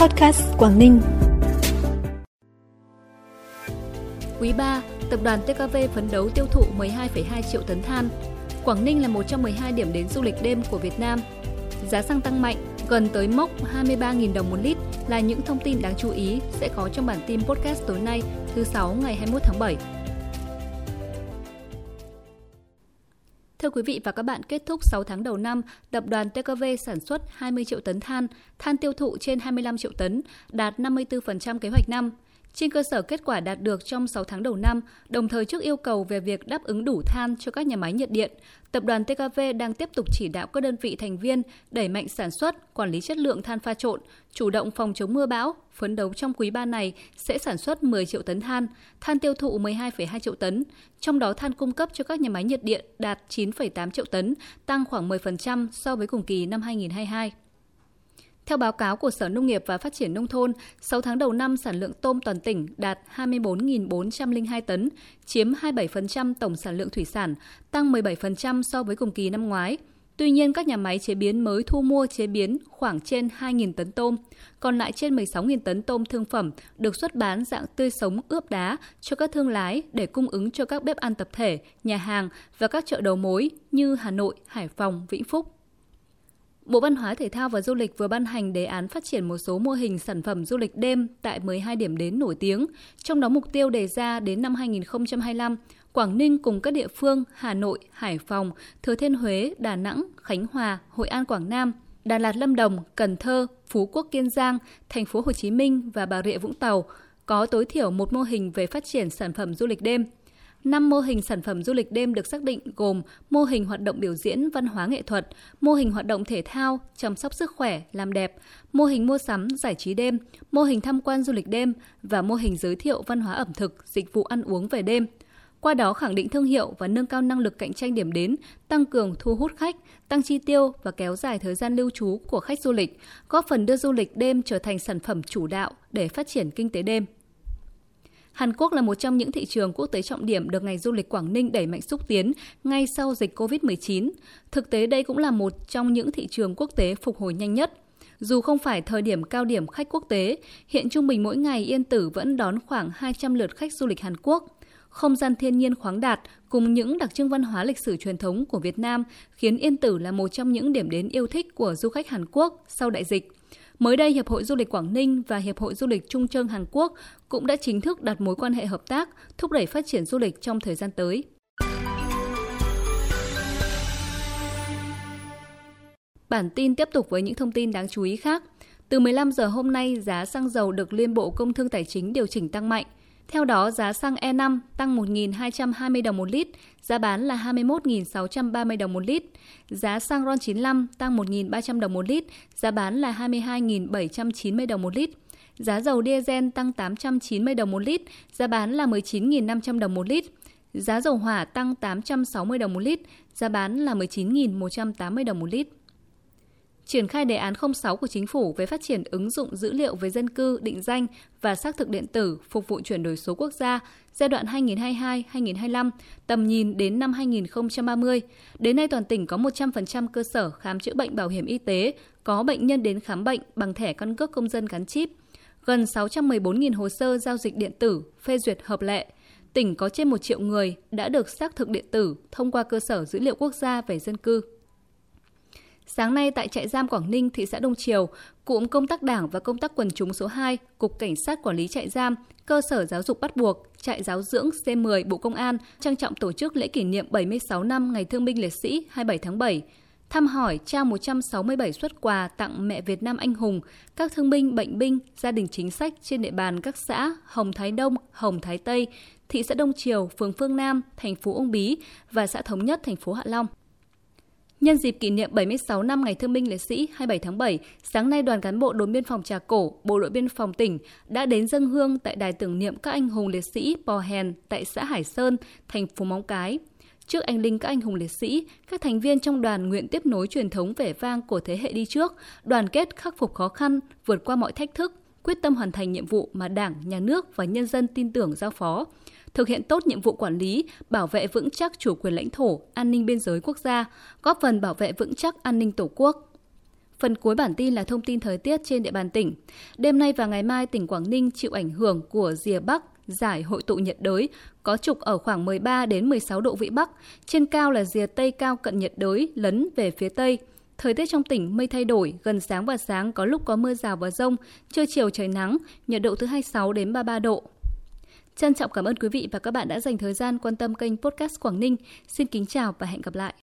Podcast Quảng Ninh. Quý 3, tập đoàn TKV phấn đấu tiêu thụ 12,2 triệu tấn than. Quảng Ninh là một trong 12 điểm đến du lịch đêm của Việt Nam. Giá xăng tăng mạnh, gần tới mốc 23.000 đồng một lít là những thông tin đáng chú ý sẽ có trong bản tin podcast tối nay, thứ 6 ngày 21 tháng 7. Thưa quý vị và các bạn, kết thúc 6 tháng đầu năm, tập đoàn TKV sản xuất 20 triệu tấn than, than tiêu thụ trên 25 triệu tấn, đạt 54% kế hoạch năm. Trên cơ sở kết quả đạt được trong 6 tháng đầu năm, đồng thời trước yêu cầu về việc đáp ứng đủ than cho các nhà máy nhiệt điện, Tập đoàn TKV đang tiếp tục chỉ đạo các đơn vị thành viên đẩy mạnh sản xuất, quản lý chất lượng than pha trộn, chủ động phòng chống mưa bão, phấn đấu trong quý 3 này sẽ sản xuất 10 triệu tấn than, than tiêu thụ 12,2 triệu tấn, trong đó than cung cấp cho các nhà máy nhiệt điện đạt 9,8 triệu tấn, tăng khoảng 10% so với cùng kỳ năm 2022. Theo báo cáo của Sở Nông nghiệp và Phát triển Nông thôn, 6 tháng đầu năm sản lượng tôm toàn tỉnh đạt 24.402 tấn, chiếm 27% tổng sản lượng thủy sản, tăng 17% so với cùng kỳ năm ngoái. Tuy nhiên, các nhà máy chế biến mới thu mua chế biến khoảng trên 2.000 tấn tôm, còn lại trên 16.000 tấn tôm thương phẩm được xuất bán dạng tươi sống ướp đá cho các thương lái để cung ứng cho các bếp ăn tập thể, nhà hàng và các chợ đầu mối như Hà Nội, Hải Phòng, Vĩnh Phúc. Bộ Văn hóa Thể thao và Du lịch vừa ban hành đề án phát triển một số mô hình sản phẩm du lịch đêm tại 12 điểm đến nổi tiếng, trong đó mục tiêu đề ra đến năm 2025, Quảng Ninh cùng các địa phương Hà Nội, Hải Phòng, Thừa Thiên Huế, Đà Nẵng, Khánh Hòa, Hội An Quảng Nam, Đà Lạt Lâm Đồng, Cần Thơ, Phú Quốc Kiên Giang, Thành phố Hồ Chí Minh và Bà Rịa Vũng Tàu có tối thiểu một mô hình về phát triển sản phẩm du lịch đêm – 5 mô hình sản phẩm du lịch đêm được xác định gồm mô hình hoạt động biểu diễn văn hóa nghệ thuật, mô hình hoạt động thể thao, chăm sóc sức khỏe, làm đẹp, mô hình mua sắm, giải trí đêm, mô hình tham quan du lịch đêm và mô hình giới thiệu văn hóa ẩm thực, dịch vụ ăn uống về đêm. Qua đó khẳng định thương hiệu và nâng cao năng lực cạnh tranh điểm đến, tăng cường thu hút khách, tăng chi tiêu và kéo dài thời gian lưu trú của khách du lịch, góp phần đưa du lịch đêm trở thành sản phẩm chủ đạo để phát triển kinh tế đêm. Hàn Quốc là một trong những thị trường quốc tế trọng điểm được ngành du lịch Quảng Ninh đẩy mạnh xúc tiến ngay sau dịch COVID-19. Thực tế đây cũng là một trong những thị trường quốc tế phục hồi nhanh nhất. Dù không phải thời điểm cao điểm khách quốc tế, hiện trung bình mỗi ngày Yên Tử vẫn đón khoảng 200 lượt khách du lịch Hàn Quốc. Không gian thiên nhiên khoáng đạt cùng những đặc trưng văn hóa lịch sử truyền thống của Việt Nam khiến Yên Tử là một trong những điểm đến yêu thích của du khách Hàn Quốc sau đại dịch. Mới đây, Hiệp hội Du lịch Quảng Ninh và Hiệp hội Du lịch Trung Trương Hàn Quốc cũng đã chính thức đặt mối quan hệ hợp tác, thúc đẩy phát triển du lịch trong thời gian tới. Bản tin tiếp tục với những thông tin đáng chú ý khác. Từ 15 giờ hôm nay, giá xăng dầu được Liên Bộ Công Thương Tài chính điều chỉnh tăng mạnh. Theo đó, giá xăng E5 tăng 1.220 đồng một lít, giá bán là 21.630 đồng một lít. Giá xăng RON95 tăng 1.300 đồng một lít, giá bán là 22.790 đồng một lít. Giá dầu diesel tăng 890 đồng một lít, giá bán là 19.500 đồng một lít. Giá dầu hỏa tăng 860 đồng một lít, giá bán là 19.180 đồng một lít triển khai đề án 06 của chính phủ về phát triển ứng dụng dữ liệu về dân cư, định danh và xác thực điện tử phục vụ chuyển đổi số quốc gia giai đoạn 2022-2025, tầm nhìn đến năm 2030. Đến nay toàn tỉnh có 100% cơ sở khám chữa bệnh bảo hiểm y tế có bệnh nhân đến khám bệnh bằng thẻ căn cước công dân gắn chip. Gần 614.000 hồ sơ giao dịch điện tử phê duyệt hợp lệ. Tỉnh có trên 1 triệu người đã được xác thực điện tử thông qua cơ sở dữ liệu quốc gia về dân cư. Sáng nay tại trại giam Quảng Ninh, thị xã Đông Triều, cụm công tác đảng và công tác quần chúng số 2, Cục Cảnh sát Quản lý trại giam, cơ sở giáo dục bắt buộc, trại giáo dưỡng C10 Bộ Công an trang trọng tổ chức lễ kỷ niệm 76 năm Ngày Thương binh Liệt sĩ 27 tháng 7 thăm hỏi trao 167 xuất quà tặng mẹ Việt Nam anh hùng, các thương binh, bệnh binh, gia đình chính sách trên địa bàn các xã Hồng Thái Đông, Hồng Thái Tây, thị xã Đông Triều, phường Phương Nam, thành phố Uông Bí và xã Thống Nhất, thành phố Hạ Long. Nhân dịp kỷ niệm 76 năm Ngày Thương binh Liệt sĩ 27 tháng 7, sáng nay đoàn cán bộ đồn biên phòng Trà Cổ, Bộ đội biên phòng tỉnh đã đến dân hương tại đài tưởng niệm các anh hùng liệt sĩ Pò Hèn tại xã Hải Sơn, thành phố Móng Cái. Trước anh linh các anh hùng liệt sĩ, các thành viên trong đoàn nguyện tiếp nối truyền thống vẻ vang của thế hệ đi trước, đoàn kết khắc phục khó khăn, vượt qua mọi thách thức, quyết tâm hoàn thành nhiệm vụ mà Đảng, Nhà nước và nhân dân tin tưởng giao phó thực hiện tốt nhiệm vụ quản lý, bảo vệ vững chắc chủ quyền lãnh thổ, an ninh biên giới quốc gia, góp phần bảo vệ vững chắc an ninh Tổ quốc. Phần cuối bản tin là thông tin thời tiết trên địa bàn tỉnh. Đêm nay và ngày mai, tỉnh Quảng Ninh chịu ảnh hưởng của rìa Bắc, giải hội tụ nhiệt đới, có trục ở khoảng 13 đến 16 độ vĩ Bắc, trên cao là rìa Tây cao cận nhiệt đới lấn về phía Tây. Thời tiết trong tỉnh mây thay đổi, gần sáng và sáng có lúc có mưa rào và rông, trưa chiều trời nắng, nhiệt độ từ 26 đến 33 độ. Trân trọng cảm ơn quý vị và các bạn đã dành thời gian quan tâm kênh Podcast Quảng Ninh. Xin kính chào và hẹn gặp lại.